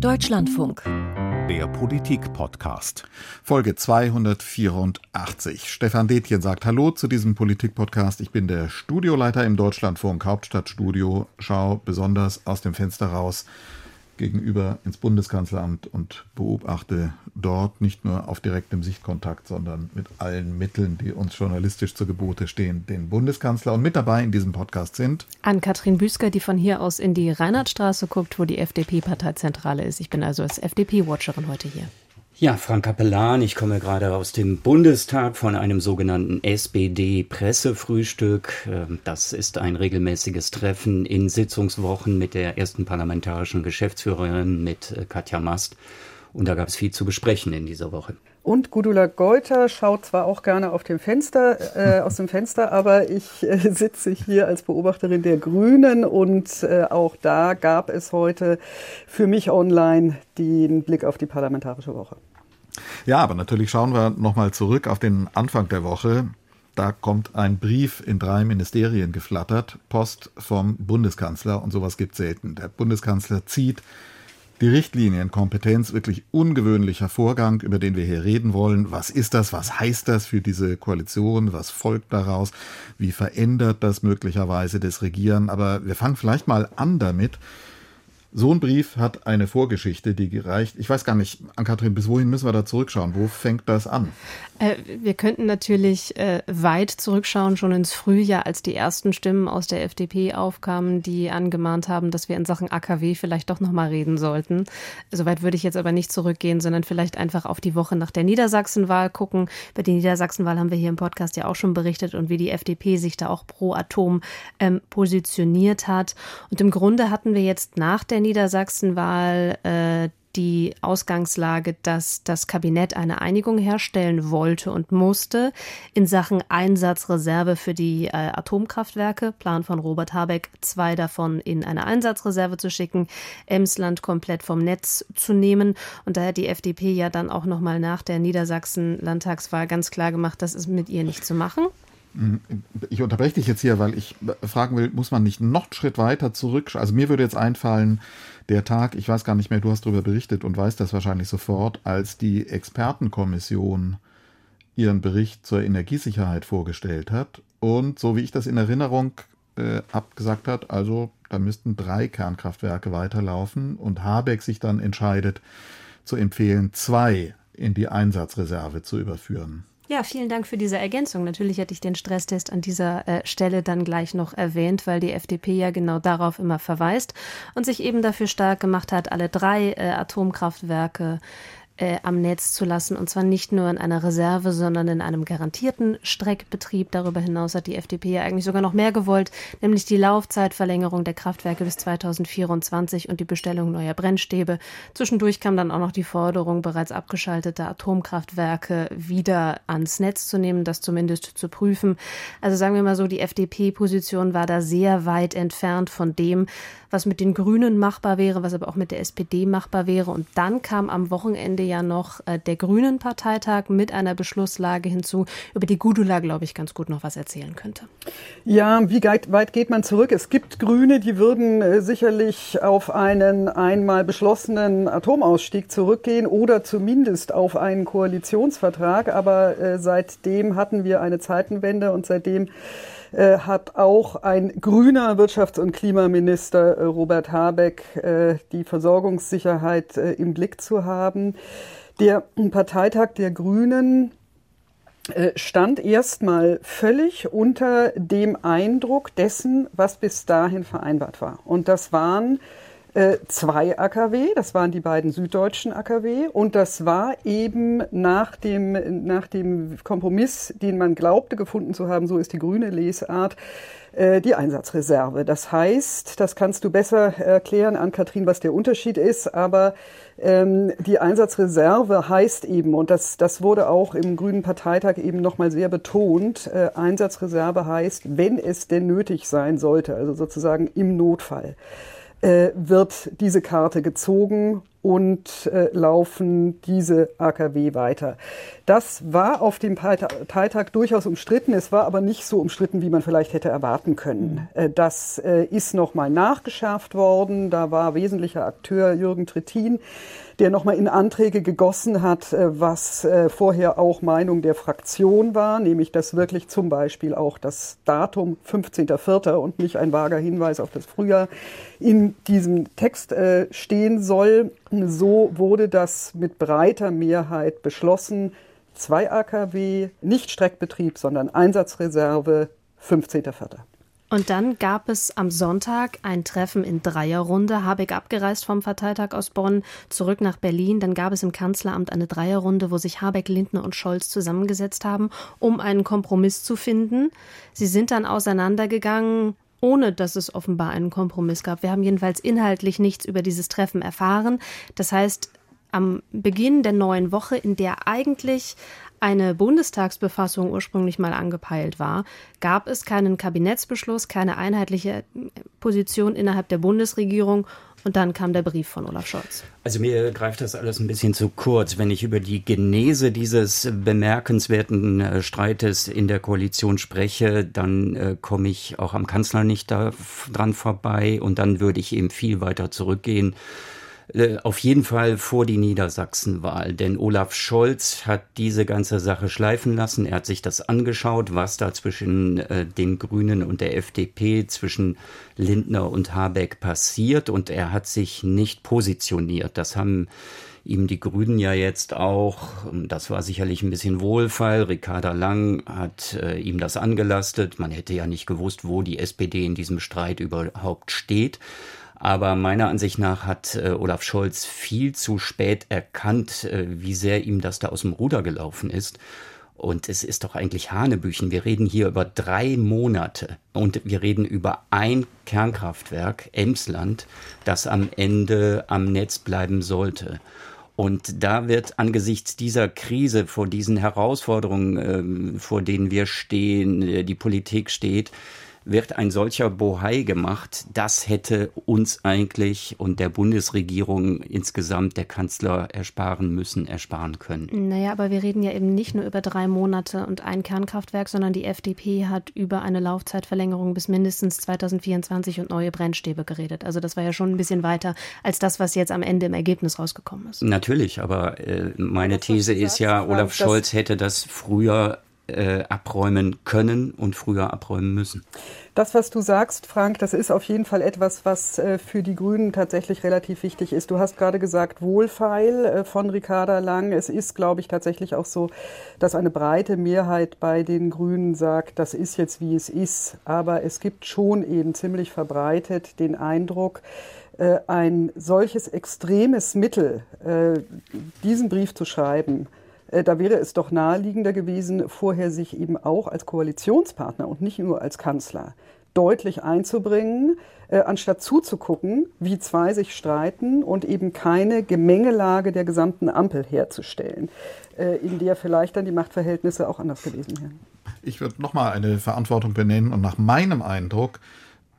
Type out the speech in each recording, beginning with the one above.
Deutschlandfunk. Der Politik-Podcast. Folge 284. Stefan Detjen sagt Hallo zu diesem Politik-Podcast. Ich bin der Studioleiter im Deutschlandfunk Hauptstadtstudio. Schau besonders aus dem Fenster raus gegenüber ins Bundeskanzleramt und beobachte dort nicht nur auf direktem Sichtkontakt, sondern mit allen Mitteln, die uns journalistisch zu Gebote stehen, den Bundeskanzler. Und mit dabei in diesem Podcast sind Ann-Kathrin Büsker, die von hier aus in die Reinhardtstraße guckt, wo die FDP-Parteizentrale ist. Ich bin also als FDP-Watcherin heute hier. Ja, Frank Kapellan, ich komme gerade aus dem Bundestag von einem sogenannten SPD-Pressefrühstück. Ähm, das ist ein regelmäßiges Treffen in Sitzungswochen mit der ersten parlamentarischen Geschäftsführerin, mit äh, Katja Mast. Und da gab es viel zu besprechen in dieser Woche. Und Gudula Geuter schaut zwar auch gerne auf dem Fenster, äh, aus dem Fenster, aber ich äh, sitze hier als Beobachterin der Grünen und äh, auch da gab es heute für mich online den Blick auf die parlamentarische Woche. Ja, aber natürlich schauen wir nochmal zurück auf den Anfang der Woche. Da kommt ein Brief in drei Ministerien geflattert, Post vom Bundeskanzler und sowas gibt selten. Der Bundeskanzler zieht die Richtlinienkompetenz, wirklich ungewöhnlicher Vorgang, über den wir hier reden wollen. Was ist das? Was heißt das für diese Koalition? Was folgt daraus? Wie verändert das möglicherweise das Regieren? Aber wir fangen vielleicht mal an damit, so ein Brief hat eine Vorgeschichte, die gereicht. Ich weiß gar nicht, Ann-Kathrin, bis wohin müssen wir da zurückschauen? Wo fängt das an? Äh, wir könnten natürlich äh, weit zurückschauen, schon ins Frühjahr, als die ersten Stimmen aus der FDP aufkamen, die angemahnt haben, dass wir in Sachen AKW vielleicht doch nochmal reden sollten. Soweit würde ich jetzt aber nicht zurückgehen, sondern vielleicht einfach auf die Woche nach der Niedersachsenwahl gucken. Bei der Niedersachsenwahl haben wir hier im Podcast ja auch schon berichtet und wie die FDP sich da auch pro Atom ähm, positioniert hat. Und im Grunde hatten wir jetzt nach der Niedersachsenwahl äh, die Ausgangslage, dass das Kabinett eine Einigung herstellen wollte und musste in Sachen Einsatzreserve für die äh, Atomkraftwerke. Plan von Robert Habeck, zwei davon in eine Einsatzreserve zu schicken, Emsland komplett vom Netz zu nehmen. Und da hat die FDP ja dann auch nochmal nach der Niedersachsen-Landtagswahl ganz klar gemacht, das ist mit ihr nicht zu machen. Ich unterbreche dich jetzt hier, weil ich fragen will, muss man nicht noch einen Schritt weiter zurück? Also mir würde jetzt einfallen, der Tag, ich weiß gar nicht mehr, du hast darüber berichtet und weißt das wahrscheinlich sofort, als die Expertenkommission ihren Bericht zur Energiesicherheit vorgestellt hat und so wie ich das in Erinnerung äh, abgesagt hat, also da müssten drei Kernkraftwerke weiterlaufen und Habeck sich dann entscheidet zu empfehlen, zwei in die Einsatzreserve zu überführen. Ja, vielen Dank für diese Ergänzung. Natürlich hätte ich den Stresstest an dieser äh, Stelle dann gleich noch erwähnt, weil die FDP ja genau darauf immer verweist und sich eben dafür stark gemacht hat, alle drei äh, Atomkraftwerke äh, am Netz zu lassen. Und zwar nicht nur in einer Reserve, sondern in einem garantierten Streckbetrieb. Darüber hinaus hat die FDP ja eigentlich sogar noch mehr gewollt, nämlich die Laufzeitverlängerung der Kraftwerke bis 2024 und die Bestellung neuer Brennstäbe. Zwischendurch kam dann auch noch die Forderung, bereits abgeschaltete Atomkraftwerke wieder ans Netz zu nehmen, das zumindest zu prüfen. Also sagen wir mal so, die FDP-Position war da sehr weit entfernt von dem, was mit den Grünen machbar wäre, was aber auch mit der SPD machbar wäre. Und dann kam am Wochenende ja noch äh, der Grünen-Parteitag mit einer Beschlusslage hinzu, über die Gudula, glaube ich, ganz gut noch was erzählen könnte. Ja, wie weit geht man zurück? Es gibt Grüne, die würden äh, sicherlich auf einen einmal beschlossenen Atomausstieg zurückgehen oder zumindest auf einen Koalitionsvertrag. Aber äh, seitdem hatten wir eine Zeitenwende und seitdem äh, hat auch ein grüner Wirtschafts- und Klimaminister äh, Robert Habeck äh, die Versorgungssicherheit äh, im Blick zu haben. Der Parteitag der Grünen äh, stand erstmal völlig unter dem Eindruck dessen, was bis dahin vereinbart war. Und das waren zwei AKW, das waren die beiden süddeutschen AKW und das war eben nach dem, nach dem Kompromiss, den man glaubte gefunden zu haben, so ist die grüne Lesart, äh, die Einsatzreserve. Das heißt, das kannst du besser erklären an Kathrin, was der Unterschied ist, aber ähm, die Einsatzreserve heißt eben, und das, das wurde auch im Grünen Parteitag eben nochmal sehr betont, äh, Einsatzreserve heißt, wenn es denn nötig sein sollte, also sozusagen im Notfall äh, wird diese Karte gezogen und äh, laufen diese AKW weiter. Das war auf dem Parteitag durchaus umstritten. Es war aber nicht so umstritten, wie man vielleicht hätte erwarten können. Mhm. Äh, das äh, ist nochmal nachgeschärft worden. Da war wesentlicher Akteur Jürgen Trittin der nochmal in Anträge gegossen hat, äh, was äh, vorher auch Meinung der Fraktion war, nämlich dass wirklich zum Beispiel auch das Datum 15.04. und nicht ein vager Hinweis auf das Frühjahr in diesem Text äh, stehen soll. So wurde das mit breiter Mehrheit beschlossen. Zwei AKW, nicht Streckbetrieb, sondern Einsatzreserve, 15.04. Und dann gab es am Sonntag ein Treffen in Dreierrunde. Habeck abgereist vom Parteitag aus Bonn zurück nach Berlin. Dann gab es im Kanzleramt eine Dreierrunde, wo sich Habeck, Lindner und Scholz zusammengesetzt haben, um einen Kompromiss zu finden. Sie sind dann auseinandergegangen, ohne dass es offenbar einen Kompromiss gab. Wir haben jedenfalls inhaltlich nichts über dieses Treffen erfahren. Das heißt, am Beginn der neuen Woche, in der eigentlich eine Bundestagsbefassung ursprünglich mal angepeilt war, gab es keinen Kabinettsbeschluss, keine einheitliche Position innerhalb der Bundesregierung und dann kam der Brief von Olaf Scholz. Also mir greift das alles ein bisschen zu kurz. Wenn ich über die Genese dieses bemerkenswerten äh, Streites in der Koalition spreche, dann äh, komme ich auch am Kanzler nicht da dran vorbei und dann würde ich eben viel weiter zurückgehen äh, auf jeden Fall vor die Niedersachsenwahl, denn Olaf Scholz hat diese ganze Sache schleifen lassen. Er hat sich das angeschaut, was da zwischen äh, den Grünen und der FDP, zwischen Lindner und Habeck passiert und er hat sich nicht positioniert. Das haben ihm die Grünen ja jetzt auch, das war sicherlich ein bisschen Wohlfall, Ricarda Lang hat äh, ihm das angelastet. Man hätte ja nicht gewusst, wo die SPD in diesem Streit überhaupt steht. Aber meiner Ansicht nach hat äh, Olaf Scholz viel zu spät erkannt, äh, wie sehr ihm das da aus dem Ruder gelaufen ist. Und es ist doch eigentlich Hanebüchen. Wir reden hier über drei Monate und wir reden über ein Kernkraftwerk, Emsland, das am Ende am Netz bleiben sollte. Und da wird angesichts dieser Krise, vor diesen Herausforderungen, äh, vor denen wir stehen, äh, die Politik steht, wird ein solcher Bohai gemacht. Das hätte uns eigentlich und der Bundesregierung insgesamt der Kanzler ersparen müssen, ersparen können. Naja, aber wir reden ja eben nicht nur über drei Monate und ein Kernkraftwerk, sondern die FDP hat über eine Laufzeitverlängerung bis mindestens 2024 und neue Brennstäbe geredet. Also das war ja schon ein bisschen weiter als das, was jetzt am Ende im Ergebnis rausgekommen ist. Natürlich, aber äh, meine These ist ja, Olaf Scholz hätte das früher äh, abräumen können und früher abräumen müssen. Das, was du sagst, Frank, das ist auf jeden Fall etwas, was äh, für die Grünen tatsächlich relativ wichtig ist. Du hast gerade gesagt, Wohlfeil äh, von Ricarda Lang. Es ist, glaube ich, tatsächlich auch so, dass eine breite Mehrheit bei den Grünen sagt, das ist jetzt wie es ist. Aber es gibt schon eben ziemlich verbreitet den Eindruck, äh, ein solches extremes Mittel, äh, diesen Brief zu schreiben, da wäre es doch naheliegender gewesen, vorher sich eben auch als Koalitionspartner und nicht nur als Kanzler deutlich einzubringen, äh, anstatt zuzugucken, wie zwei sich streiten und eben keine Gemengelage der gesamten Ampel herzustellen, äh, in der vielleicht dann die Machtverhältnisse auch anders gewesen wären. Ich würde nochmal eine Verantwortung benennen und nach meinem Eindruck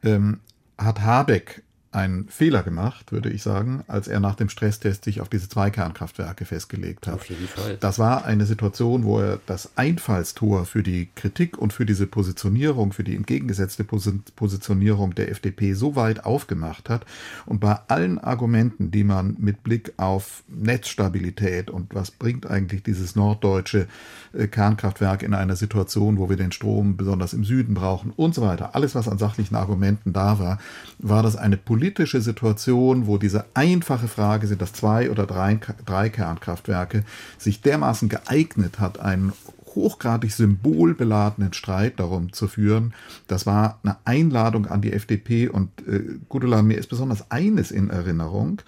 ähm, hat Habeck einen Fehler gemacht, würde ich sagen, als er nach dem Stresstest sich auf diese zwei Kernkraftwerke festgelegt hat. Auf jeden Fall. Das war eine Situation, wo er das Einfallstor für die Kritik und für diese Positionierung, für die entgegengesetzte Positionierung der FDP so weit aufgemacht hat. Und bei allen Argumenten, die man mit Blick auf Netzstabilität und was bringt eigentlich dieses norddeutsche äh, Kernkraftwerk in einer Situation, wo wir den Strom besonders im Süden brauchen und so weiter, alles, was an sachlichen Argumenten da war, war das eine politische politische Situation, wo diese einfache Frage, sind das zwei oder drei, drei Kernkraftwerke, sich dermaßen geeignet hat, einen hochgradig symbolbeladenen Streit darum zu führen. Das war eine Einladung an die FDP und äh, Gudelan, mir ist besonders eines in Erinnerung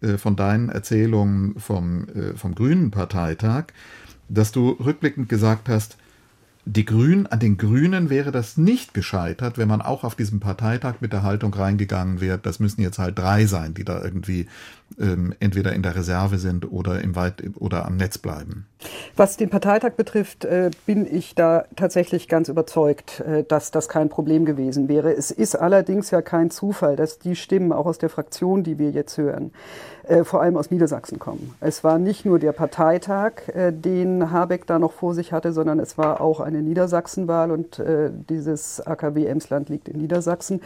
äh, von deinen Erzählungen vom, äh, vom Grünen Parteitag, dass du rückblickend gesagt hast, die Grünen, an den Grünen wäre das nicht gescheitert, wenn man auch auf diesem Parteitag mit der Haltung reingegangen wäre, das müssen jetzt halt drei sein, die da irgendwie ähm, entweder in der Reserve sind oder im Weit oder am Netz bleiben. Was den Parteitag betrifft, äh, bin ich da tatsächlich ganz überzeugt, äh, dass das kein Problem gewesen wäre. Es ist allerdings ja kein Zufall, dass die Stimmen auch aus der Fraktion, die wir jetzt hören, äh, vor allem aus Niedersachsen kommen. Es war nicht nur der Parteitag, äh, den Habeck da noch vor sich hatte, sondern es war auch eine Niedersachsenwahl und äh, dieses AKW Emsland liegt in Niedersachsen.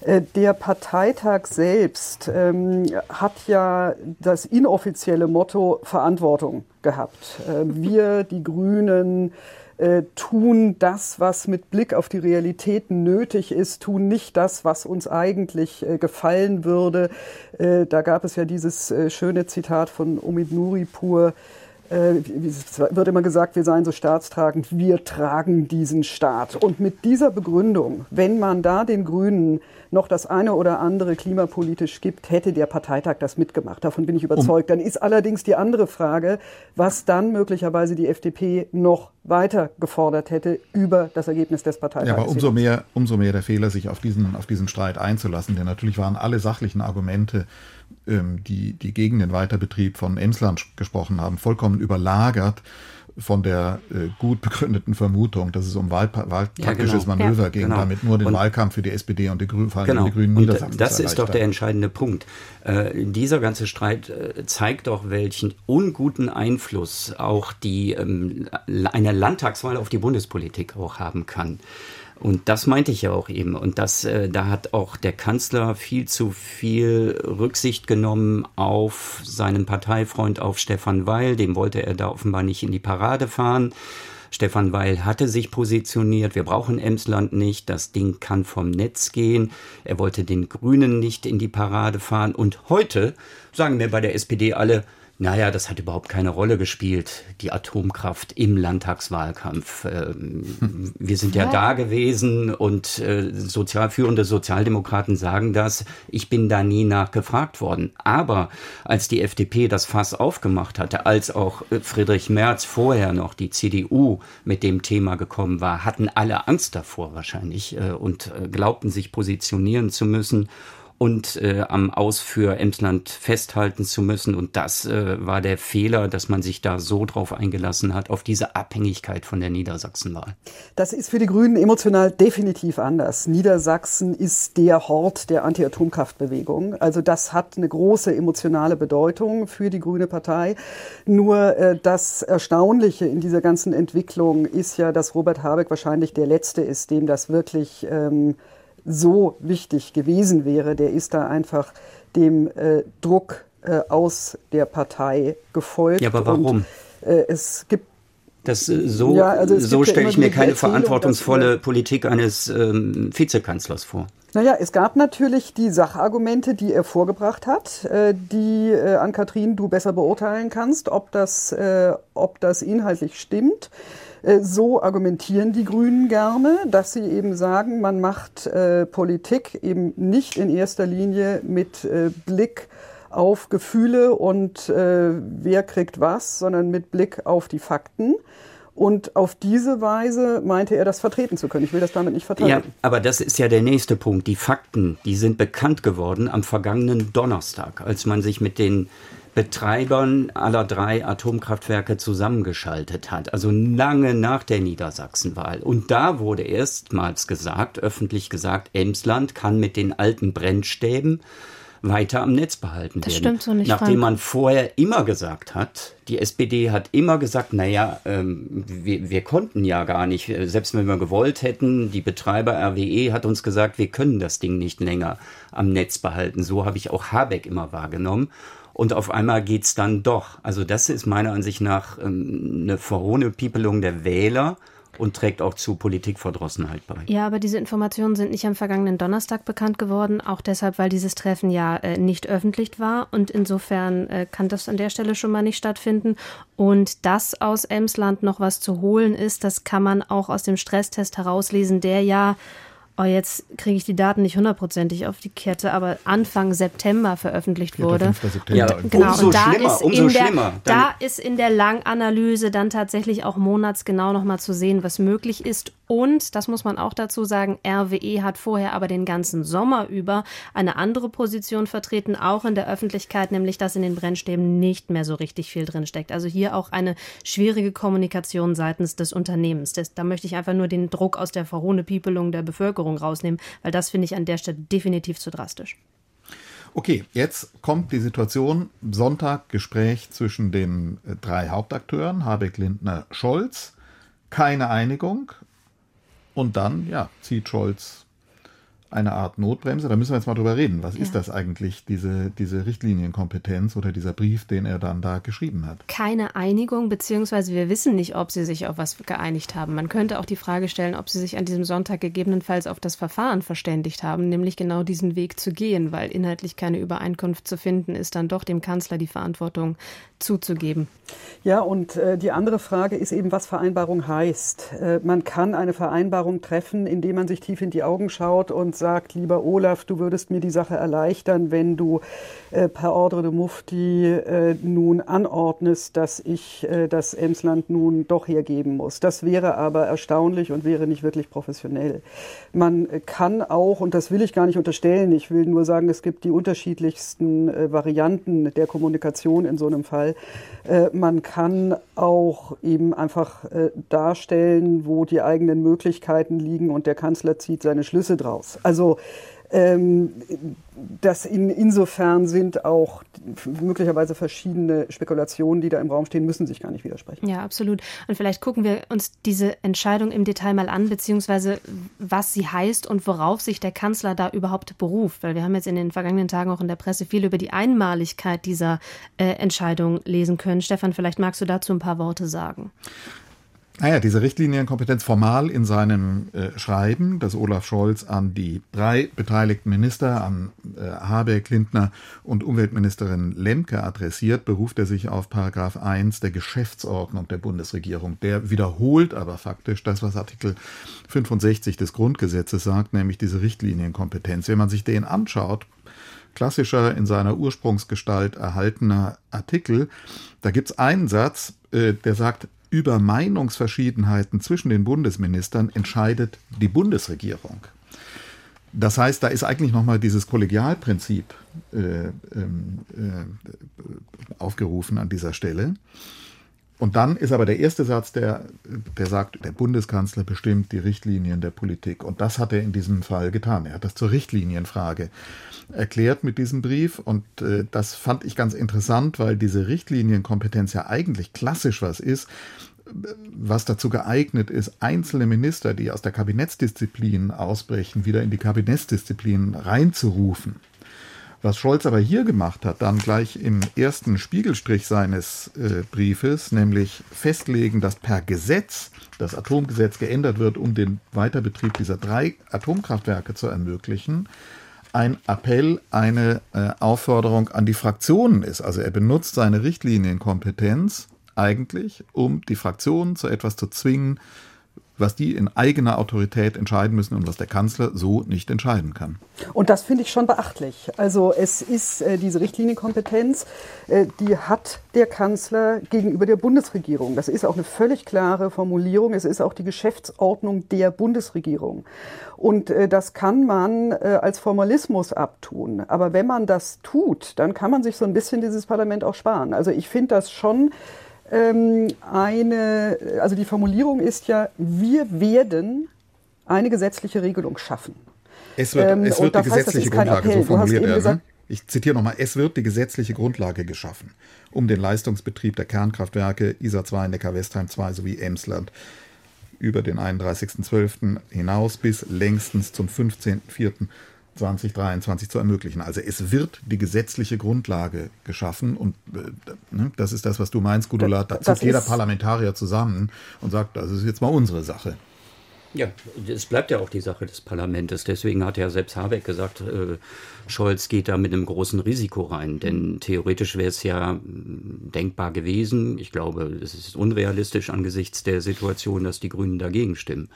Äh, der Parteitag selbst ähm, hat ja das inoffizielle Motto Verantwortung gehabt. Äh, wir, die Grünen, äh, tun das, was mit Blick auf die Realitäten nötig ist, tun nicht das, was uns eigentlich äh, gefallen würde. Äh, da gab es ja dieses äh, schöne Zitat von Omid Nuripur, es wird immer gesagt, wir seien so staatstragend, wir tragen diesen Staat. Und mit dieser Begründung, wenn man da den Grünen noch das eine oder andere klimapolitisch gibt, hätte der Parteitag das mitgemacht. Davon bin ich überzeugt. Dann ist allerdings die andere Frage, was dann möglicherweise die FDP noch weiter gefordert hätte über das Ergebnis des Parteitags. Ja, aber umso mehr, umso mehr der Fehler, sich auf diesen, auf diesen Streit einzulassen. Denn natürlich waren alle sachlichen Argumente die, die gegen den Weiterbetrieb von Emsland gesprochen haben, vollkommen überlagert von der äh, gut begründeten Vermutung, dass es um Wahl, wahltaktisches ja, genau. Manöver ja, ging, genau. damit nur den und, Wahlkampf für die SPD und die, Grü genau. die Grünen Niedersachsen und Das ist doch der entscheidende Punkt. Äh, dieser ganze Streit äh, zeigt doch, welchen unguten Einfluss auch die ähm, eine Landtagswahl auf die Bundespolitik auch haben kann. Und das meinte ich ja auch eben. Und das, äh, da hat auch der Kanzler viel zu viel Rücksicht genommen auf seinen Parteifreund, auf Stefan Weil. Dem wollte er da offenbar nicht in die Parade fahren. Stefan Weil hatte sich positioniert, wir brauchen Emsland nicht, das Ding kann vom Netz gehen. Er wollte den Grünen nicht in die Parade fahren. Und heute sagen wir bei der SPD alle, naja, das hat überhaupt keine Rolle gespielt, die Atomkraft im Landtagswahlkampf. Ähm, wir sind ja, ja da gewesen und äh, sozial führende Sozialdemokraten sagen das. Ich bin da nie nachgefragt worden. Aber als die FDP das Fass aufgemacht hatte, als auch äh, Friedrich Merz vorher noch die CDU mit dem Thema gekommen war, hatten alle Angst davor wahrscheinlich äh, und glaubten sich positionieren zu müssen und äh, am Aus Emsland festhalten zu müssen. Und das äh, war der Fehler, dass man sich da so drauf eingelassen hat, auf diese Abhängigkeit von der Niedersachsenwahl. Das ist für die Grünen emotional definitiv anders. Niedersachsen ist der Hort der Anti-Atomkraftbewegung. Also das hat eine große emotionale Bedeutung für die Grüne Partei. Nur äh, das Erstaunliche in dieser ganzen Entwicklung ist ja, dass Robert Habeck wahrscheinlich der Letzte ist, dem das wirklich ähm, so wichtig gewesen wäre, der ist da einfach dem äh, Druck äh, aus der Partei gefolgt. Ja, aber warum? Und, äh, es gibt das, äh, so ja, also so stelle ich mir keine verantwortungsvolle Politik eines ähm, Vizekanzlers vor. Naja, es gab natürlich die Sachargumente, die er vorgebracht hat, äh, die äh, an Kathrin du besser beurteilen kannst, ob das, äh, ob das inhaltlich stimmt. Äh, so argumentieren die Grünen gerne, dass sie eben sagen, man macht äh, Politik eben nicht in erster Linie mit äh, Blick auf Gefühle und äh, wer kriegt was, sondern mit Blick auf die Fakten. Und auf diese Weise meinte er, das vertreten zu können. Ich will das damit nicht verteidigen. Ja, aber das ist ja der nächste Punkt. Die Fakten, die sind bekannt geworden am vergangenen Donnerstag, als man sich mit den Betreibern aller drei Atomkraftwerke zusammengeschaltet hat, also lange nach der Niedersachsenwahl. Und da wurde erstmals gesagt, öffentlich gesagt, Emsland kann mit den alten Brennstäben weiter am Netz behalten das werden. Stimmt so nicht, Nachdem Frank. man vorher immer gesagt hat, die SPD hat immer gesagt, naja, ähm, wir, wir konnten ja gar nicht, selbst wenn wir gewollt hätten, die Betreiber RWE hat uns gesagt, wir können das Ding nicht länger am Netz behalten. So habe ich auch Habeck immer wahrgenommen und auf einmal geht's dann doch. Also das ist meiner Ansicht nach ähm, eine verhohne Piepelung der Wähler und trägt auch zu Politikverdrossenheit bei. Ja, aber diese Informationen sind nicht am vergangenen Donnerstag bekannt geworden, auch deshalb, weil dieses Treffen ja äh, nicht öffentlich war und insofern äh, kann das an der Stelle schon mal nicht stattfinden. Und dass aus Emsland noch was zu holen ist, das kann man auch aus dem Stresstest herauslesen, der ja oh, jetzt kriege ich die Daten nicht hundertprozentig auf die Kette, aber Anfang September veröffentlicht wurde. September ja, genau. Umso und da schlimmer, ist umso in der, schlimmer. Da ist in der Langanalyse dann tatsächlich auch monatsgenau nochmal zu sehen, was möglich ist und, das muss man auch dazu sagen, RWE hat vorher aber den ganzen Sommer über eine andere Position vertreten, auch in der Öffentlichkeit, nämlich dass in den Brennstäben nicht mehr so richtig viel drin steckt. Also hier auch eine schwierige Kommunikation seitens des Unternehmens. Das, da möchte ich einfach nur den Druck aus der Verhohne Piepelung der Bevölkerung rausnehmen, weil das finde ich an der Stelle definitiv zu drastisch. Okay, jetzt kommt die Situation, Sonntag Gespräch zwischen den äh, drei Hauptakteuren, Habeck, Lindner, Scholz, keine Einigung und dann, ja, zieht Scholz eine Art Notbremse. Da müssen wir jetzt mal drüber reden. Was ja. ist das eigentlich, diese, diese Richtlinienkompetenz oder dieser Brief, den er dann da geschrieben hat? Keine Einigung, beziehungsweise wir wissen nicht, ob sie sich auf was geeinigt haben. Man könnte auch die Frage stellen, ob sie sich an diesem Sonntag gegebenenfalls auf das Verfahren verständigt haben, nämlich genau diesen Weg zu gehen, weil inhaltlich keine Übereinkunft zu finden ist, dann doch dem Kanzler die Verantwortung zuzugeben. Ja, und äh, die andere Frage ist eben, was Vereinbarung heißt. Äh, man kann eine Vereinbarung treffen, indem man sich tief in die Augen schaut und sagt, lieber Olaf, du würdest mir die Sache erleichtern, wenn du äh, per Ordre de Mufti äh, nun anordnest, dass ich äh, das Emsland nun doch hergeben muss. Das wäre aber erstaunlich und wäre nicht wirklich professionell. Man kann auch, und das will ich gar nicht unterstellen, ich will nur sagen, es gibt die unterschiedlichsten äh, Varianten der Kommunikation in so einem Fall. Äh, man kann auch eben einfach äh, darstellen, wo die eigenen Möglichkeiten liegen und der Kanzler zieht seine Schlüsse draus. Also ähm, das in, insofern sind auch möglicherweise verschiedene Spekulationen, die da im Raum stehen, müssen sich gar nicht widersprechen. Ja, absolut. Und vielleicht gucken wir uns diese Entscheidung im Detail mal an, beziehungsweise was sie heißt und worauf sich der Kanzler da überhaupt beruft. Weil wir haben jetzt in den vergangenen Tagen auch in der Presse viel über die Einmaligkeit dieser äh, Entscheidung lesen können. Stefan, vielleicht magst du dazu ein paar Worte sagen. Naja, diese Richtlinienkompetenz formal in seinem äh, Schreiben, das Olaf Scholz an die drei beteiligten Minister, an äh, Habeck, Lindner und Umweltministerin Lemke adressiert, beruft er sich auf Paragraph 1 der Geschäftsordnung der Bundesregierung. Der wiederholt aber faktisch das, was Artikel 65 des Grundgesetzes sagt, nämlich diese Richtlinienkompetenz. Wenn man sich den anschaut, klassischer in seiner Ursprungsgestalt erhaltener Artikel, da gibt's einen Satz, äh, der sagt, über Meinungsverschiedenheiten zwischen den Bundesministern entscheidet die Bundesregierung. Das heißt, da ist eigentlich nochmal dieses Kollegialprinzip äh, ähm, äh, aufgerufen an dieser Stelle. Und dann ist aber der erste Satz, der, der sagt, der Bundeskanzler bestimmt die Richtlinien der Politik. Und das hat er in diesem Fall getan. Er hat das zur Richtlinienfrage erklärt mit diesem Brief. Und äh, das fand ich ganz interessant, weil diese Richtlinienkompetenz ja eigentlich klassisch was ist, was dazu geeignet ist, einzelne Minister, die aus der Kabinettsdisziplin ausbrechen, wieder in die Kabinettsdisziplin reinzurufen. Was Scholz aber hier gemacht hat, dann gleich im ersten Spiegelstrich seines äh, Briefes, nämlich festlegen, dass per Gesetz das Atomgesetz geändert wird, um den Weiterbetrieb dieser drei Atomkraftwerke zu ermöglichen, ein Appell, eine äh, Aufforderung an die Fraktionen ist. Also er benutzt seine Richtlinienkompetenz eigentlich, um die Fraktionen zu etwas zu zwingen, was die in eigener Autorität entscheiden müssen und was der Kanzler so nicht entscheiden kann. Und das finde ich schon beachtlich. Also es ist äh, diese Richtlinienkompetenz, äh, die hat der Kanzler gegenüber der Bundesregierung. Das ist auch eine völlig klare Formulierung. Es ist auch die Geschäftsordnung der Bundesregierung. Und äh, das kann man äh, als Formalismus abtun. Aber wenn man das tut, dann kann man sich so ein bisschen dieses Parlament auch sparen. Also ich finde das schon eine, also die Formulierung ist ja, wir werden eine gesetzliche Regelung schaffen. Es wird, ähm, es wird die gesetzliche heißt, Grundlage, so formuliert er. Ne? Ich zitiere nochmal, es wird die gesetzliche Grundlage geschaffen, um den Leistungsbetrieb der Kernkraftwerke ISA 2, Neckar-Westheim 2 sowie Emsland über den 31.12. hinaus bis längstens zum 15.04. 2023 zu ermöglichen. Also es wird die gesetzliche Grundlage geschaffen und äh, ne, das ist das, was du meinst, Gudula. Da zieht jeder Parlamentarier zusammen und sagt, das ist jetzt mal unsere Sache. Ja, es bleibt ja auch die Sache des Parlaments. Deswegen hat ja selbst Habeck gesagt, äh, Scholz geht da mit einem großen Risiko rein. Denn theoretisch wäre es ja mm, denkbar gewesen. Ich glaube, es ist unrealistisch angesichts der Situation, dass die Grünen dagegen stimmen.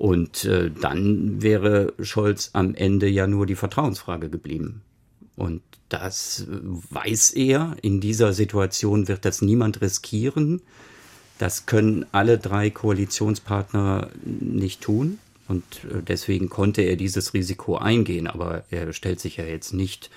Und äh, dann wäre Scholz am Ende ja nur die Vertrauensfrage geblieben. Und das weiß er. In dieser Situation wird das niemand riskieren. Das können alle drei Koalitionspartner nicht tun. Und äh, deswegen konnte er dieses Risiko eingehen. Aber er stellt sich ja jetzt nicht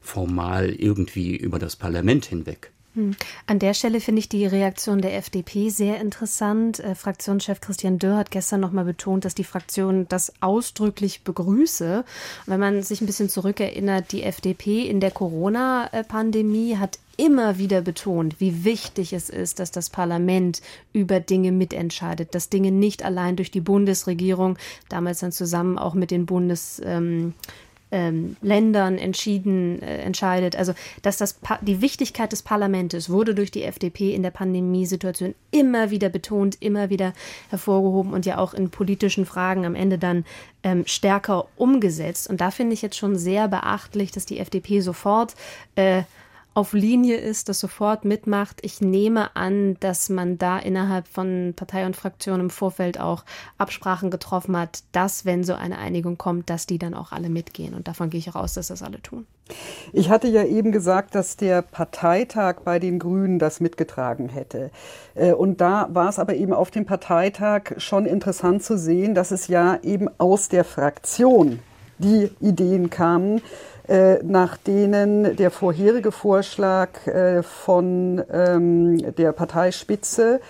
formal irgendwie über das Parlament hinweg. Hm. An der Stelle finde ich die Reaktion der FDP sehr interessant. Äh, Fraktionschef Christian Dörr hat gestern nochmal betont, dass die Fraktion das ausdrücklich begrüße. Wenn man sich ein bisschen zurückerinnert, die FDP in der Corona-Pandemie hat immer wieder betont, wie wichtig es ist, dass das Parlament über Dinge mitentscheidet, dass Dinge nicht allein durch die Bundesregierung, damals dann zusammen auch mit den Bundes, ähm, ähm, Ländern entschieden äh, entscheidet. Also dass das die Wichtigkeit des Parlaments wurde durch die FDP in der Pandemiesituation immer wieder betont, immer wieder hervorgehoben und ja auch in politischen Fragen am Ende dann ähm, stärker umgesetzt. Und da finde ich jetzt schon sehr beachtlich, dass die FDP sofort äh, auf Linie ist, das sofort mitmacht. Ich nehme an, dass man da innerhalb von Partei und Fraktion im Vorfeld auch Absprachen getroffen hat, dass, wenn so eine Einigung kommt, dass die dann auch alle mitgehen. Und davon gehe ich auch aus, dass das alle tun. Ich hatte ja eben gesagt, dass der Parteitag bei den Grünen das mitgetragen hätte. Äh, und da war es aber eben auf dem Parteitag schon interessant zu sehen, dass es ja eben aus der Fraktion die Ideen kamen, äh, nach denen der vorherige Vorschlag äh, von ähm, der Parteispitze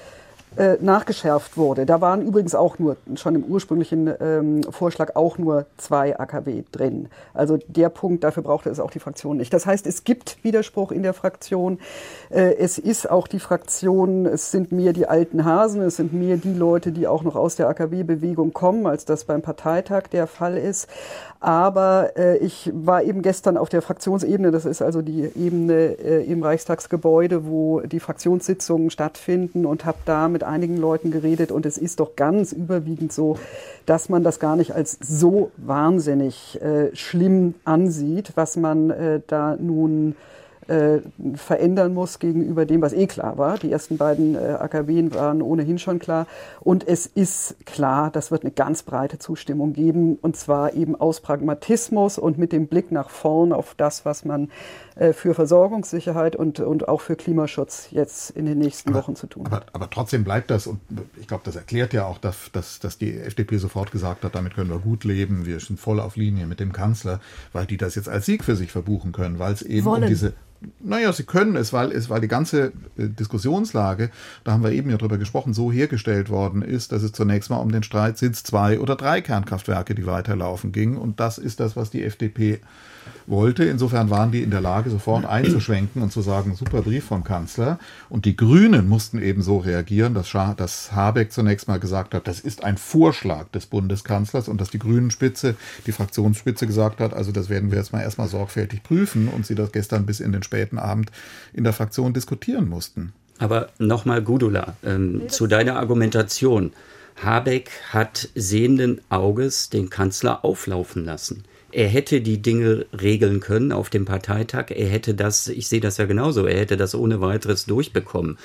äh, nachgeschärft wurde. Da waren übrigens auch nur, schon im ursprünglichen ähm, Vorschlag auch nur zwei AKW drin. Also der Punkt, dafür brauchte es auch die Fraktion nicht. Das heißt, es gibt Widerspruch in der Fraktion. Äh, es ist auch die Fraktion, es sind mehr die alten Hasen, es sind mehr die Leute, die auch noch aus der AKW-Bewegung kommen, als das beim Parteitag der Fall ist. Aber äh, ich war eben gestern auf der Fraktionsebene, das ist also die Ebene äh, im Reichstagsgebäude, wo die Fraktionssitzungen stattfinden und habe da mit einigen Leuten geredet. Und es ist doch ganz überwiegend so, dass man das gar nicht als so wahnsinnig äh, schlimm ansieht, was man äh, da nun äh, verändern muss gegenüber dem, was eh klar war. Die ersten beiden äh, AKW waren ohnehin schon klar. Und es ist klar, das wird eine ganz breite Zustimmung geben. Und zwar eben aus Pragmatismus und mit dem Blick nach vorn auf das, was man äh, für Versorgungssicherheit und, und auch für Klimaschutz jetzt in den nächsten aber, Wochen zu tun. Aber, aber trotzdem bleibt das, und ich glaube, das erklärt ja auch, dass, dass, dass die FDP sofort gesagt hat, damit können wir gut leben, wir sind voll auf Linie mit dem Kanzler, weil die das jetzt als Sieg für sich verbuchen können, weil es eben Wollen. um diese naja, sie können es, weil es, weil die ganze äh, Diskussionslage, da haben wir eben ja drüber gesprochen, so hergestellt worden ist, dass es zunächst mal um den Streit sind zwei oder drei Kernkraftwerke, die weiterlaufen ging. Und das ist das, was die FDP wollte. Insofern waren die in der Lage, sofort einzuschwenken und zu sagen, super Brief vom Kanzler. Und die Grünen mussten eben so reagieren, dass, Scha dass Habeck zunächst mal gesagt hat, das ist ein Vorschlag des Bundeskanzlers und dass die Grünen-Spitze, die Fraktionsspitze gesagt hat, also das werden wir jetzt mal erstmal sorgfältig prüfen und sie das gestern bis in den späten Abend in der Fraktion diskutieren mussten. Aber nochmal, Gudula, ähm, zu deiner Argumentation. Habeck hat sehenden Auges den Kanzler auflaufen lassen. Er hätte die Dinge regeln können auf dem Parteitag. Er hätte das, ich sehe das ja genauso, er hätte das ohne weiteres durchbekommen.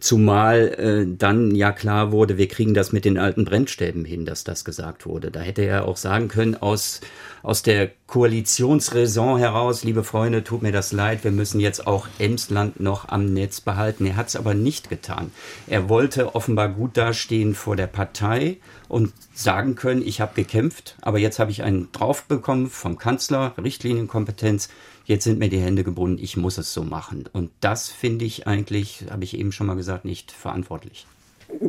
Zumal äh, dann ja klar wurde, wir kriegen das mit den alten Brennstäben hin, dass das gesagt wurde. Da hätte er auch sagen können, aus, aus der Koalitionsraison heraus, liebe Freunde, tut mir das leid, wir müssen jetzt auch Emsland noch am Netz behalten. Er hat es aber nicht getan. Er wollte offenbar gut dastehen vor der Partei und sagen können, ich habe gekämpft, aber jetzt habe ich einen drauf bekommen vom Kanzler, Richtlinienkompetenz jetzt sind mir die Hände gebunden, ich muss es so machen. Und das finde ich eigentlich, habe ich eben schon mal gesagt, nicht verantwortlich.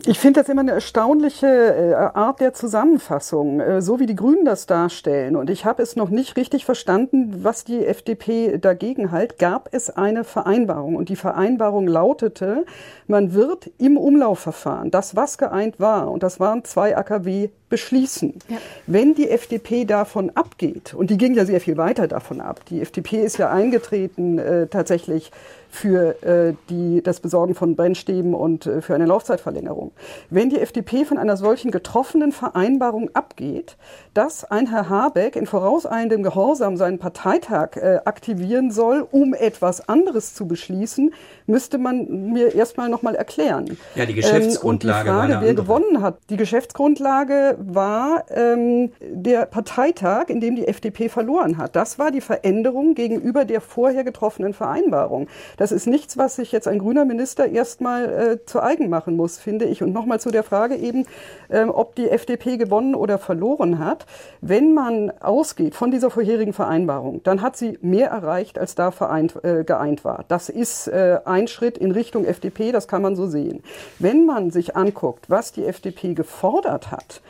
Ich finde das immer eine erstaunliche äh, Art der Zusammenfassung, äh, so wie die Grünen das darstellen. Und ich habe es noch nicht richtig verstanden, was die FDP dagegen halt. Gab es eine Vereinbarung? Und die Vereinbarung lautete, man wird im Umlaufverfahren das, was geeint war, und das waren zwei AKW, beschließen. Ja. Wenn die FDP davon abgeht, und die ging ja sehr viel weiter davon ab, die FDP ist ja eingetreten äh, tatsächlich für äh, die, das Besorgen von Brennstäben und äh, für eine Laufzeitverlängerung. Wenn die FDP von einer solchen getroffenen Vereinbarung abgeht, dass ein Herr Habeck in vorauseilendem Gehorsam seinen Parteitag äh, aktivieren soll, um etwas anderes zu beschließen, müsste man mir erstmal nochmal erklären. Ja, die Geschäftsgrundlage ähm, und die Frage, wer gewonnen hat. Die Geschäftsgrundlage war ähm, der Parteitag, in dem die FDP verloren hat. Das war die Veränderung gegenüber der vorher getroffenen Vereinbarung. Das ist nichts, was sich jetzt ein grüner Minister erstmal äh, zu eigen machen muss, finde ich. Und nochmal zu der Frage eben, ähm, ob die FDP gewonnen oder verloren hat. Wenn man ausgeht von dieser vorherigen Vereinbarung, dann hat sie mehr erreicht, als da vereint, äh, geeint war. Das ist äh, ein Schritt in Richtung FDP, das kann man so sehen. Wenn man sich anguckt, was die FDP gefordert hat,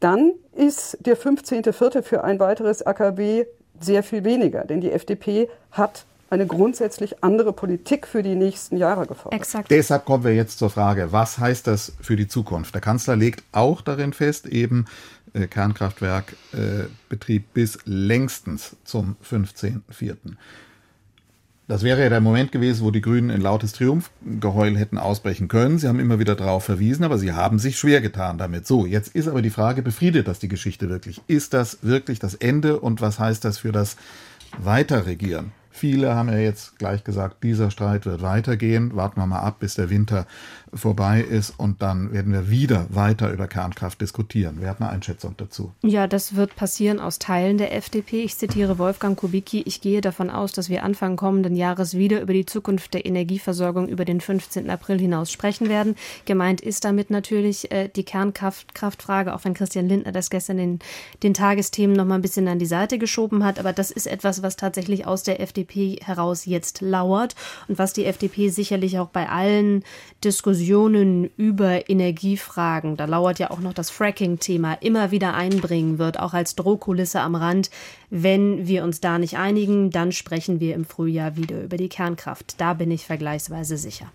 dann ist der 15.04. für ein weiteres AKW sehr viel weniger, denn die FDP hat eine grundsätzlich andere Politik für die nächsten Jahre gefordert. Exakt. Deshalb kommen wir jetzt zur Frage, was heißt das für die Zukunft? Der Kanzler legt auch darin fest, eben äh, Kernkraftwerkbetrieb äh, bis längstens zum 15.04. Das wäre ja der Moment gewesen, wo die Grünen in lautes Triumphgeheul hätten ausbrechen können. Sie haben immer wieder darauf verwiesen, aber sie haben sich schwer getan damit. So, jetzt ist aber die Frage, befriedet das die Geschichte wirklich? Ist das wirklich das Ende und was heißt das für das Weiterregieren? Viele haben ja jetzt gleich gesagt, dieser Streit wird weitergehen. Warten wir mal ab, bis der Winter vorbei ist und dann werden wir wieder weiter über Kernkraft diskutieren. Wer hat eine Einschätzung dazu? Ja, das wird passieren aus Teilen der FDP. Ich zitiere Wolfgang Kubicki. Ich gehe davon aus, dass wir Anfang kommenden Jahres wieder über die Zukunft der Energieversorgung über den 15. April hinaus sprechen werden. Gemeint ist damit natürlich äh, die Kernkraftfrage, auch wenn Christian Lindner das gestern in den Tagesthemen noch mal ein bisschen an die Seite geschoben hat. Aber das ist etwas, was tatsächlich aus der FDP heraus jetzt lauert und was die FDP sicherlich auch bei allen Diskussionen Diskussionen über Energiefragen, da lauert ja auch noch das Fracking-Thema, immer wieder einbringen wird, auch als Drohkulisse am Rand. Wenn wir uns da nicht einigen, dann sprechen wir im Frühjahr wieder über die Kernkraft. Da bin ich vergleichsweise sicher.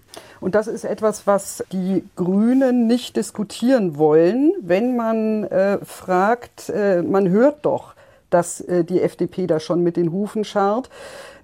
Und das ist etwas, was die Grünen nicht diskutieren wollen, wenn man äh, fragt, äh, man hört doch, dass äh, die FDP da schon mit den Hufen scharrt.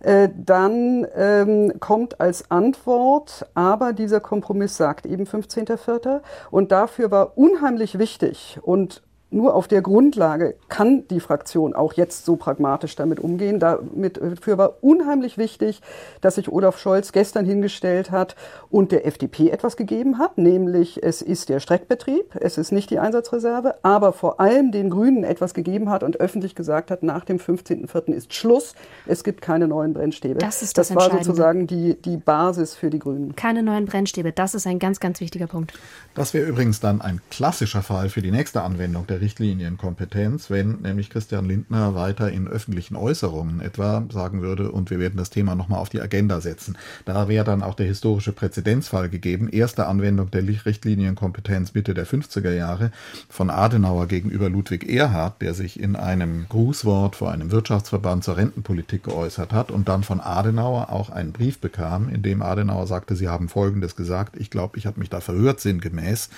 Äh, dann ähm, kommt als Antwort, aber dieser Kompromiss sagt eben 15.04. Und dafür war unheimlich wichtig und nur auf der Grundlage kann die Fraktion auch jetzt so pragmatisch damit umgehen. Dafür war unheimlich wichtig, dass sich Olaf Scholz gestern hingestellt hat und der FDP etwas gegeben hat, nämlich es ist der Streckbetrieb, es ist nicht die Einsatzreserve, aber vor allem den Grünen etwas gegeben hat und öffentlich gesagt hat, nach dem 15.04. ist Schluss, es gibt keine neuen Brennstäbe. Das ist das, das war sozusagen die, die Basis für die Grünen. Keine neuen Brennstäbe, das ist ein ganz, ganz wichtiger Punkt. Das wäre übrigens dann ein klassischer Fall für die nächste Anwendung der Richtlinienkompetenz, wenn nämlich Christian Lindner weiter in öffentlichen Äußerungen etwa sagen würde, und wir werden das Thema nochmal auf die Agenda setzen. Da wäre dann auch der historische Präzedenzfall gegeben, erste Anwendung der Richtlinienkompetenz Mitte der 50er Jahre von Adenauer gegenüber Ludwig Erhard, der sich in einem Grußwort vor einem Wirtschaftsverband zur Rentenpolitik geäußert hat und dann von Adenauer auch einen Brief bekam, in dem Adenauer sagte, Sie haben Folgendes gesagt, ich glaube, ich habe mich da verhört sinngemäß.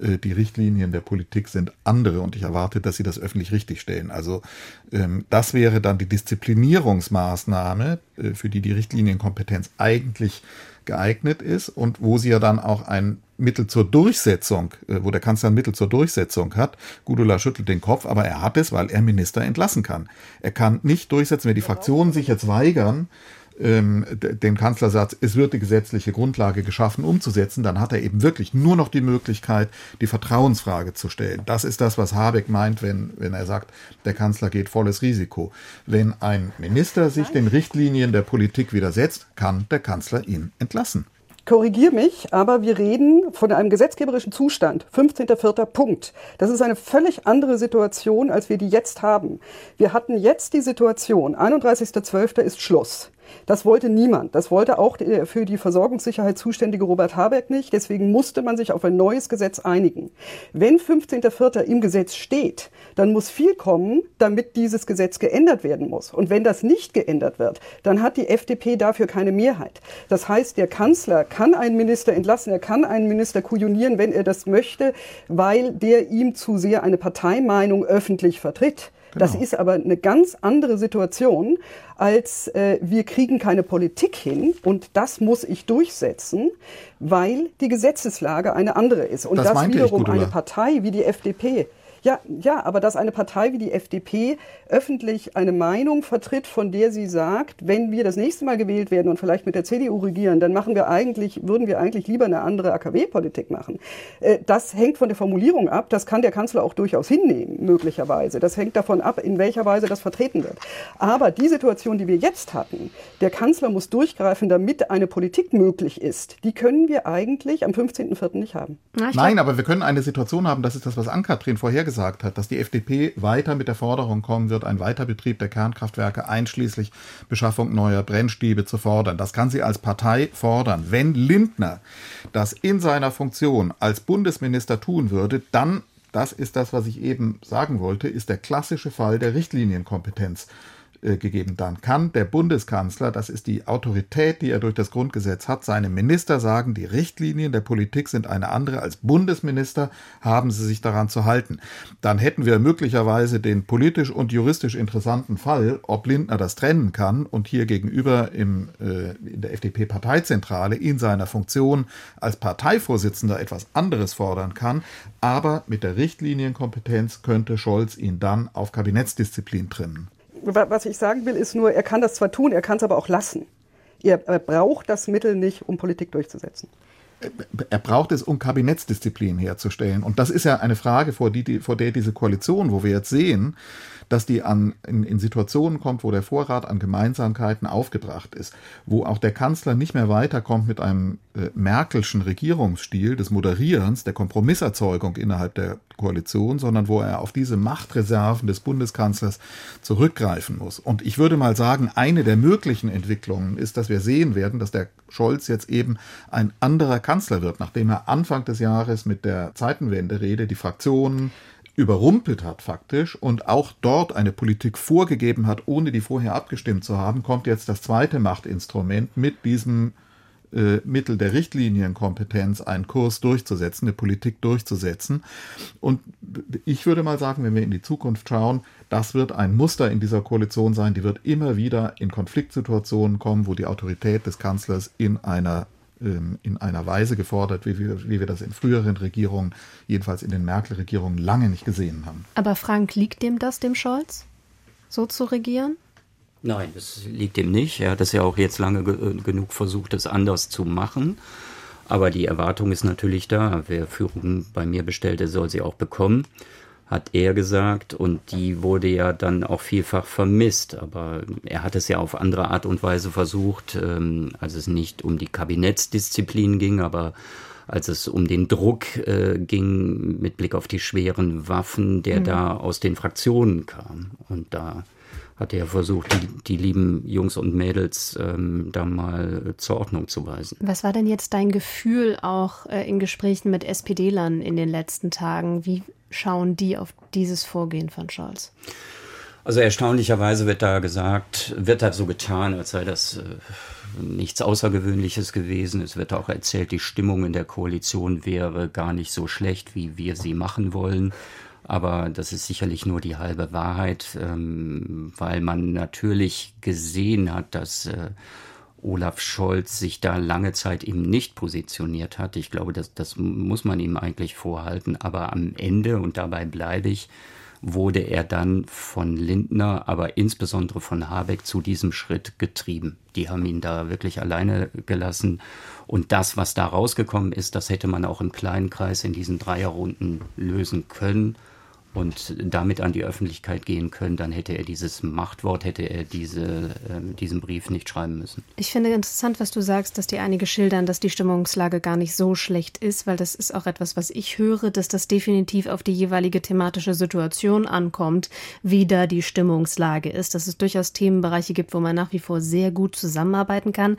Äh, die Richtlinien der Politik sind andere und ich erwarte, dass sie das öffentlich richtigstellen. Also ähm, das wäre dann die Disziplinierungsmaßnahme, äh, für die die Richtlinienkompetenz eigentlich geeignet ist und wo sie ja dann auch ein Mittel zur Durchsetzung, äh, wo der Kanzler ein Mittel zur Durchsetzung hat. Gudula schüttelt den Kopf, aber er hat es, weil er Minister entlassen kann. Er kann nicht durchsetzen, wenn die Fraktionen sich jetzt weigern, ähm, den Kanzlersatz, es wird die gesetzliche Grundlage geschaffen, umzusetzen, dann hat er eben wirklich nur noch die Möglichkeit, die Vertrauensfrage zu stellen. Das ist das, was Habeck meint, wenn, wenn er sagt, der Kanzler geht volles Risiko. Wenn ein Minister sich den Richtlinien der Politik widersetzt, kann der Kanzler ihn entlassen korrigier mich, aber wir reden von einem gesetzgeberischen Zustand. 15.04. Punkt. Das ist eine völlig andere Situation, als wir die jetzt haben. Wir hatten jetzt die Situation, 31.12. ist Schluss. Das wollte niemand. Das wollte auch der für die Versorgungssicherheit zuständige Robert Habeck nicht. Deswegen musste man sich auf ein neues Gesetz einigen. Wenn 15.04. im Gesetz steht, dann muss viel kommen, damit dieses Gesetz geändert werden muss. Und wenn das nicht geändert wird, dann hat die FDP dafür keine Mehrheit. Das heißt, der Kanzler kann einen Minister entlassen, er kann einen Minister kujonieren, wenn er das möchte, weil der ihm zu sehr eine Parteimeinung öffentlich vertritt. Genau. Das ist aber eine ganz andere Situation, als äh, wir kriegen keine Politik hin und das muss ich durchsetzen, weil die Gesetzeslage eine andere ist. Und das, das wiederum eine Partei wie die FDP ja, ja, aber dass eine Partei wie die FDP öffentlich eine Meinung vertritt, von der sie sagt, wenn wir das nächste Mal gewählt werden und vielleicht mit der CDU regieren, dann machen wir eigentlich, würden wir eigentlich lieber eine andere AKW-Politik machen. Äh, das hängt von der Formulierung ab. Das kann der Kanzler auch durchaus hinnehmen, möglicherweise. Das hängt davon ab, in welcher Weise das vertreten wird. Aber die Situation, die wir jetzt hatten, der Kanzler muss durchgreifen, damit eine Politik möglich ist, die können wir eigentlich am 15.04. nicht haben. Nein, aber wir können eine Situation haben, das ist das, was Ann-Kathrin vorhergesagt gesagt hat, dass die FDP weiter mit der Forderung kommen wird, einen Weiterbetrieb der Kernkraftwerke einschließlich Beschaffung neuer Brennstäbe zu fordern. Das kann sie als Partei fordern. Wenn Lindner das in seiner Funktion als Bundesminister tun würde, dann das ist das, was ich eben sagen wollte, ist der klassische Fall der Richtlinienkompetenz. Äh, gegeben. Dann kann der Bundeskanzler, das ist die Autorität, die er durch das Grundgesetz hat, seinem Minister sagen, die Richtlinien der Politik sind eine andere. Als Bundesminister haben sie sich daran zu halten. Dann hätten wir möglicherweise den politisch und juristisch interessanten Fall, ob Lindner das trennen kann und hier gegenüber im, äh, in der FDP-Parteizentrale in seiner Funktion als Parteivorsitzender etwas anderes fordern kann. Aber mit der Richtlinienkompetenz könnte Scholz ihn dann auf Kabinettsdisziplin trimmen was ich sagen will, ist nur, er kann das zwar tun, er kann es aber auch lassen. Er, er braucht das Mittel nicht, um Politik durchzusetzen er braucht es, um Kabinettsdisziplin herzustellen. Und das ist ja eine Frage, vor, die, vor der diese Koalition, wo wir jetzt sehen, dass die an, in, in Situationen kommt, wo der Vorrat an Gemeinsamkeiten aufgebracht ist, wo auch der Kanzler nicht mehr weiterkommt mit einem äh, Merkelschen Regierungsstil des Moderierens, der Kompromisserzeugung innerhalb der Koalition, sondern wo er auf diese Machtreserven des Bundeskanzlers zurückgreifen muss. Und ich würde mal sagen, eine der möglichen Entwicklungen ist, dass wir sehen werden, dass der Scholz jetzt eben ein anderer Kanzler wird, nachdem er Anfang des Jahres mit der Zeitenwende-Rede die Fraktionen überrumpelt hat faktisch und auch dort eine Politik vorgegeben hat, ohne die vorher abgestimmt zu haben, kommt jetzt das zweite Machtinstrument mit diesem äh, Mittel der Richtlinienkompetenz einen Kurs durchzusetzen, eine Politik durchzusetzen. Und ich würde mal sagen, wenn wir in die Zukunft schauen, das wird ein Muster in dieser Koalition sein, die wird immer wieder in Konfliktsituationen kommen, wo die Autorität des Kanzlers in einer in einer Weise gefordert, wie wir, wie wir das in früheren Regierungen, jedenfalls in den Merkel-Regierungen, lange nicht gesehen haben. Aber Frank, liegt dem das, dem Scholz, so zu regieren? Nein, das liegt ihm nicht. Er hat es ja auch jetzt lange ge genug versucht, es anders zu machen. Aber die Erwartung ist natürlich da. Wer Führung bei mir bestellt, der soll sie auch bekommen hat er gesagt. Und die wurde ja dann auch vielfach vermisst. Aber er hat es ja auf andere Art und Weise versucht, ähm, als es nicht um die Kabinettsdisziplin ging, aber als es um den Druck äh, ging mit Blick auf die schweren Waffen, der mhm. da aus den Fraktionen kam. Und da hat er versucht, die, die lieben Jungs und Mädels ähm, da mal zur Ordnung zu weisen. Was war denn jetzt dein Gefühl auch äh, in Gesprächen mit SPD-Lern in den letzten Tagen? Wie schauen die auf dieses Vorgehen von Scholz? Also erstaunlicherweise wird da gesagt, wird da so getan, als sei das äh, nichts Außergewöhnliches gewesen. Es wird auch erzählt, die Stimmung in der Koalition wäre gar nicht so schlecht, wie wir sie machen wollen. Aber das ist sicherlich nur die halbe Wahrheit, ähm, weil man natürlich gesehen hat, dass äh, Olaf Scholz sich da lange Zeit eben nicht positioniert hat. Ich glaube, das, das muss man ihm eigentlich vorhalten. Aber am Ende, und dabei bleibe ich, wurde er dann von Lindner, aber insbesondere von Habeck zu diesem Schritt getrieben. Die haben ihn da wirklich alleine gelassen. Und das, was da rausgekommen ist, das hätte man auch im kleinen Kreis in diesen Dreierrunden lösen können und damit an die Öffentlichkeit gehen können, dann hätte er dieses Machtwort, hätte er diese, äh, diesen Brief nicht schreiben müssen. Ich finde interessant, was du sagst, dass die einige schildern, dass die Stimmungslage gar nicht so schlecht ist, weil das ist auch etwas, was ich höre, dass das definitiv auf die jeweilige thematische Situation ankommt, wie da die Stimmungslage ist, dass es durchaus Themenbereiche gibt, wo man nach wie vor sehr gut zusammenarbeiten kann.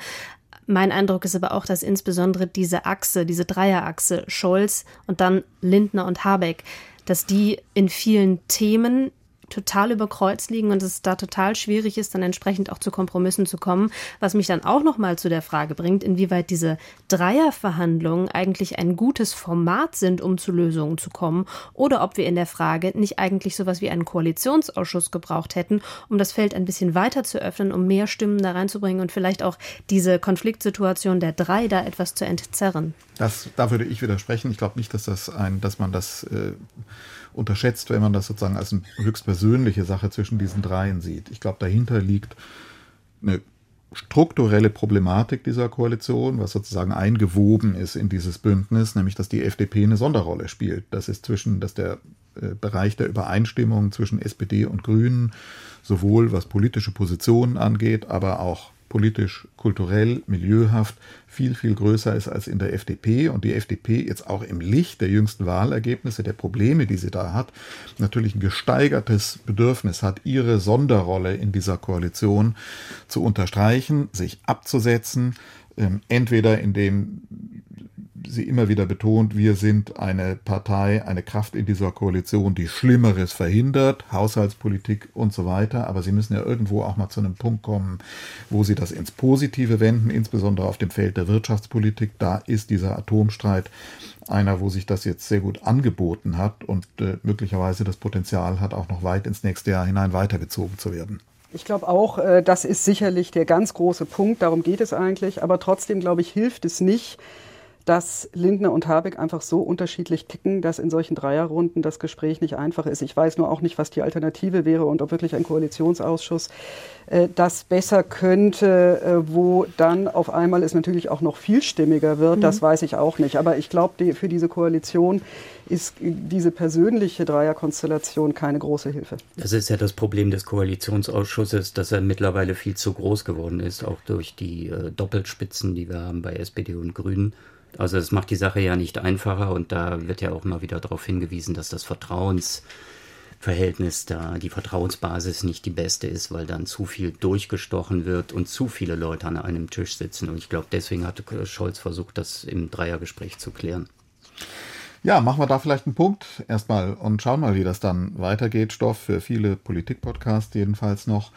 Mein Eindruck ist aber auch, dass insbesondere diese Achse, diese Dreierachse Scholz und dann Lindner und Habeck, dass die in vielen Themen total über Kreuz liegen und es da total schwierig ist, dann entsprechend auch zu Kompromissen zu kommen. Was mich dann auch nochmal zu der Frage bringt, inwieweit diese Dreierverhandlungen eigentlich ein gutes Format sind, um zu Lösungen zu kommen, oder ob wir in der Frage nicht eigentlich sowas wie einen Koalitionsausschuss gebraucht hätten, um das Feld ein bisschen weiter zu öffnen, um mehr Stimmen da reinzubringen und vielleicht auch diese Konfliktsituation der drei da etwas zu entzerren. Das, da würde ich widersprechen. Ich glaube nicht, dass das ein, dass man das äh, unterschätzt, wenn man das sozusagen als eine höchstpersönliche Sache zwischen diesen dreien sieht. Ich glaube, dahinter liegt eine strukturelle Problematik dieser Koalition, was sozusagen eingewoben ist in dieses Bündnis, nämlich dass die FDP eine Sonderrolle spielt. Das ist zwischen, dass der äh, Bereich der Übereinstimmung zwischen SPD und Grünen sowohl was politische Positionen angeht, aber auch politisch, kulturell, milieuhaft viel, viel größer ist als in der FDP und die FDP jetzt auch im Licht der jüngsten Wahlergebnisse, der Probleme, die sie da hat, natürlich ein gesteigertes Bedürfnis hat, ihre Sonderrolle in dieser Koalition zu unterstreichen, sich abzusetzen, ähm, entweder indem sie immer wieder betont, wir sind eine Partei, eine Kraft in dieser Koalition, die Schlimmeres verhindert, Haushaltspolitik und so weiter. Aber sie müssen ja irgendwo auch mal zu einem Punkt kommen, wo sie das ins Positive wenden, insbesondere auf dem Feld der Wirtschaftspolitik. Da ist dieser Atomstreit einer, wo sich das jetzt sehr gut angeboten hat und äh, möglicherweise das Potenzial hat, auch noch weit ins nächste Jahr hinein weitergezogen zu werden. Ich glaube auch, äh, das ist sicherlich der ganz große Punkt, darum geht es eigentlich. Aber trotzdem, glaube ich, hilft es nicht, dass Lindner und Habeck einfach so unterschiedlich ticken, dass in solchen Dreierrunden das Gespräch nicht einfach ist. Ich weiß nur auch nicht, was die Alternative wäre und ob wirklich ein Koalitionsausschuss äh, das besser könnte, äh, wo dann auf einmal es natürlich auch noch vielstimmiger wird. Mhm. Das weiß ich auch nicht. Aber ich glaube, die, für diese Koalition ist diese persönliche Dreierkonstellation keine große Hilfe. Das ist ja das Problem des Koalitionsausschusses, dass er mittlerweile viel zu groß geworden ist, auch durch die äh, Doppelspitzen, die wir haben bei SPD und Grünen. Also es macht die Sache ja nicht einfacher und da wird ja auch immer wieder darauf hingewiesen, dass das Vertrauensverhältnis da, die Vertrauensbasis nicht die beste ist, weil dann zu viel durchgestochen wird und zu viele Leute an einem Tisch sitzen. Und ich glaube, deswegen hat Scholz versucht, das im Dreiergespräch zu klären. Ja, machen wir da vielleicht einen Punkt erstmal und schauen mal, wie das dann weitergeht. Stoff für viele Politik-Podcasts jedenfalls noch.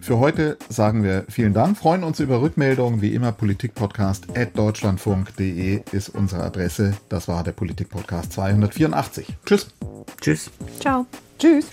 Für heute sagen wir vielen Dank, freuen uns über Rückmeldungen. Wie immer, politikpodcast.deutschlandfunk.de ist unsere Adresse. Das war der Politik-Podcast 284. Tschüss. Tschüss. Ciao. Tschüss.